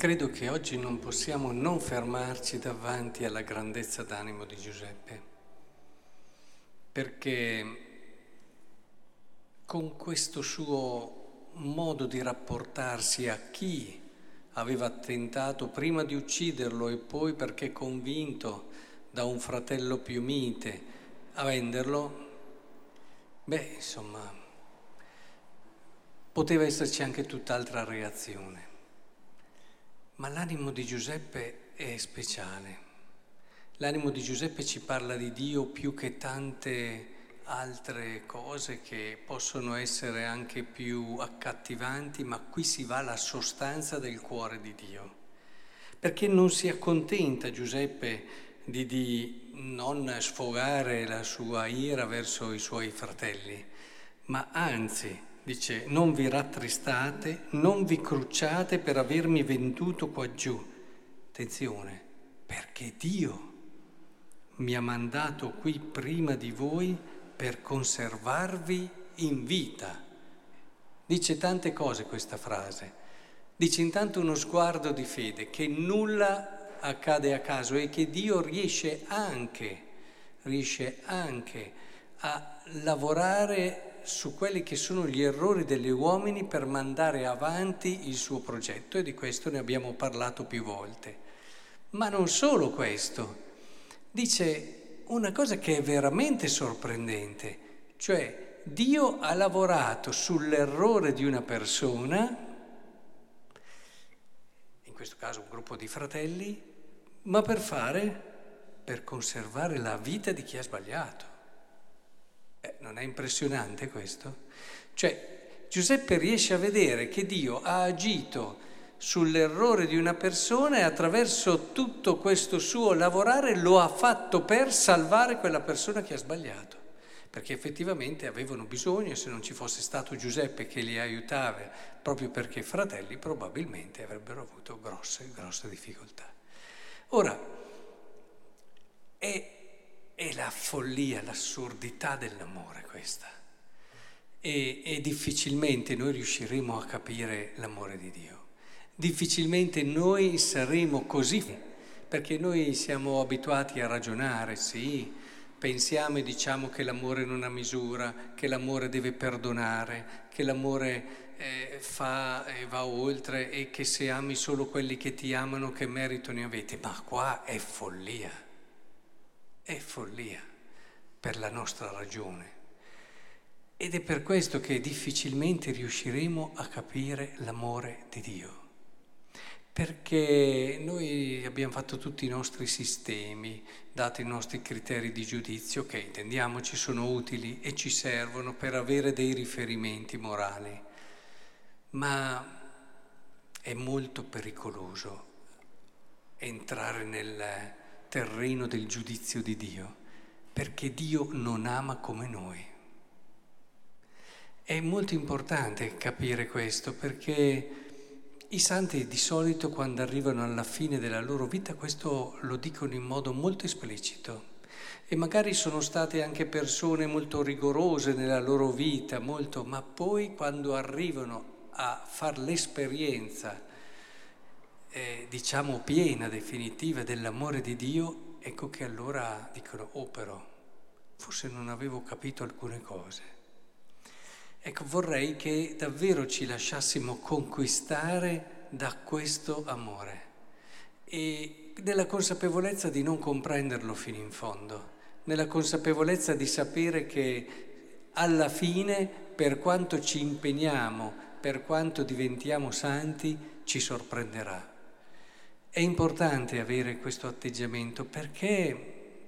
credo che oggi non possiamo non fermarci davanti alla grandezza d'animo di Giuseppe, perché con questo suo modo di rapportarsi a chi aveva tentato prima di ucciderlo e poi perché convinto da un fratello più mite a venderlo, beh, insomma, poteva esserci anche tutt'altra reazione. Ma l'animo di Giuseppe è speciale. L'animo di Giuseppe ci parla di Dio più che tante altre cose che possono essere anche più accattivanti, ma qui si va alla sostanza del cuore di Dio. Perché non si accontenta Giuseppe di, di non sfogare la sua ira verso i suoi fratelli, ma anzi dice, non vi rattristate, non vi crucciate per avermi venduto qua giù. Attenzione, perché Dio mi ha mandato qui prima di voi per conservarvi in vita. Dice tante cose questa frase. Dice intanto uno sguardo di fede, che nulla accade a caso e che Dio riesce anche, riesce anche a lavorare su quelli che sono gli errori degli uomini per mandare avanti il suo progetto e di questo ne abbiamo parlato più volte. Ma non solo questo, dice una cosa che è veramente sorprendente, cioè Dio ha lavorato sull'errore di una persona, in questo caso un gruppo di fratelli, ma per fare, per conservare la vita di chi ha sbagliato. Eh, non è impressionante questo? Cioè, Giuseppe riesce a vedere che Dio ha agito sull'errore di una persona e attraverso tutto questo suo lavorare lo ha fatto per salvare quella persona che ha sbagliato. Perché effettivamente avevano bisogno e se non ci fosse stato Giuseppe che li aiutava proprio perché fratelli probabilmente avrebbero avuto grosse, grosse difficoltà. Ora, follia, l'assurdità dell'amore questa. E, e, difficilmente noi riusciremo a capire l'amore di Dio. Difficilmente noi saremo così, perché noi siamo abituati a ragionare, sì, pensiamo e diciamo che l'amore non ha misura, che l'amore deve perdonare, che l'amore eh, fa e va oltre e che se ami solo quelli che ti amano che merito ne avete. Ma qua è follia è follia per la nostra ragione. Ed è per questo che difficilmente riusciremo a capire l'amore di Dio. Perché noi abbiamo fatto tutti i nostri sistemi, dati i nostri criteri di giudizio, che intendiamoci sono utili e ci servono per avere dei riferimenti morali, ma è molto pericoloso entrare nel, terreno del giudizio di Dio, perché Dio non ama come noi. È molto importante capire questo perché i santi di solito quando arrivano alla fine della loro vita questo lo dicono in modo molto esplicito e magari sono state anche persone molto rigorose nella loro vita, molto, ma poi quando arrivano a fare l'esperienza eh, diciamo piena, definitiva dell'amore di Dio, ecco che allora dicono, oh però, forse non avevo capito alcune cose. Ecco, vorrei che davvero ci lasciassimo conquistare da questo amore e nella consapevolezza di non comprenderlo fino in fondo, nella consapevolezza di sapere che alla fine, per quanto ci impegniamo, per quanto diventiamo santi, ci sorprenderà. È importante avere questo atteggiamento perché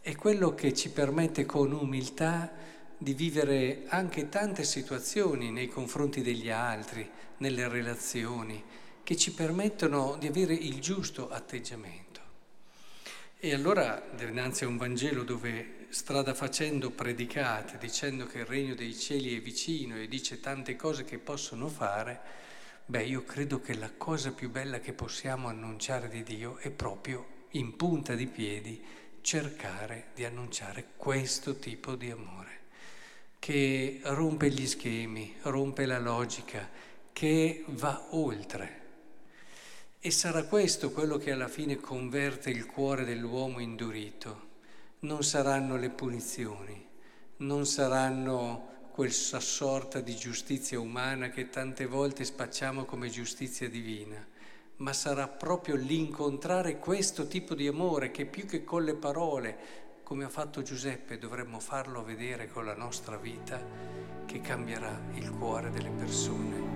è quello che ci permette con umiltà di vivere anche tante situazioni nei confronti degli altri, nelle relazioni, che ci permettono di avere il giusto atteggiamento. E allora, dinanzi a un Vangelo dove strada facendo predicate, dicendo che il regno dei cieli è vicino e dice tante cose che possono fare, Beh, io credo che la cosa più bella che possiamo annunciare di Dio è proprio in punta di piedi cercare di annunciare questo tipo di amore, che rompe gli schemi, rompe la logica, che va oltre. E sarà questo quello che alla fine converte il cuore dell'uomo indurito. Non saranno le punizioni, non saranno quella sorta di giustizia umana che tante volte spacciamo come giustizia divina, ma sarà proprio l'incontrare questo tipo di amore che più che con le parole, come ha fatto Giuseppe, dovremmo farlo vedere con la nostra vita, che cambierà il cuore delle persone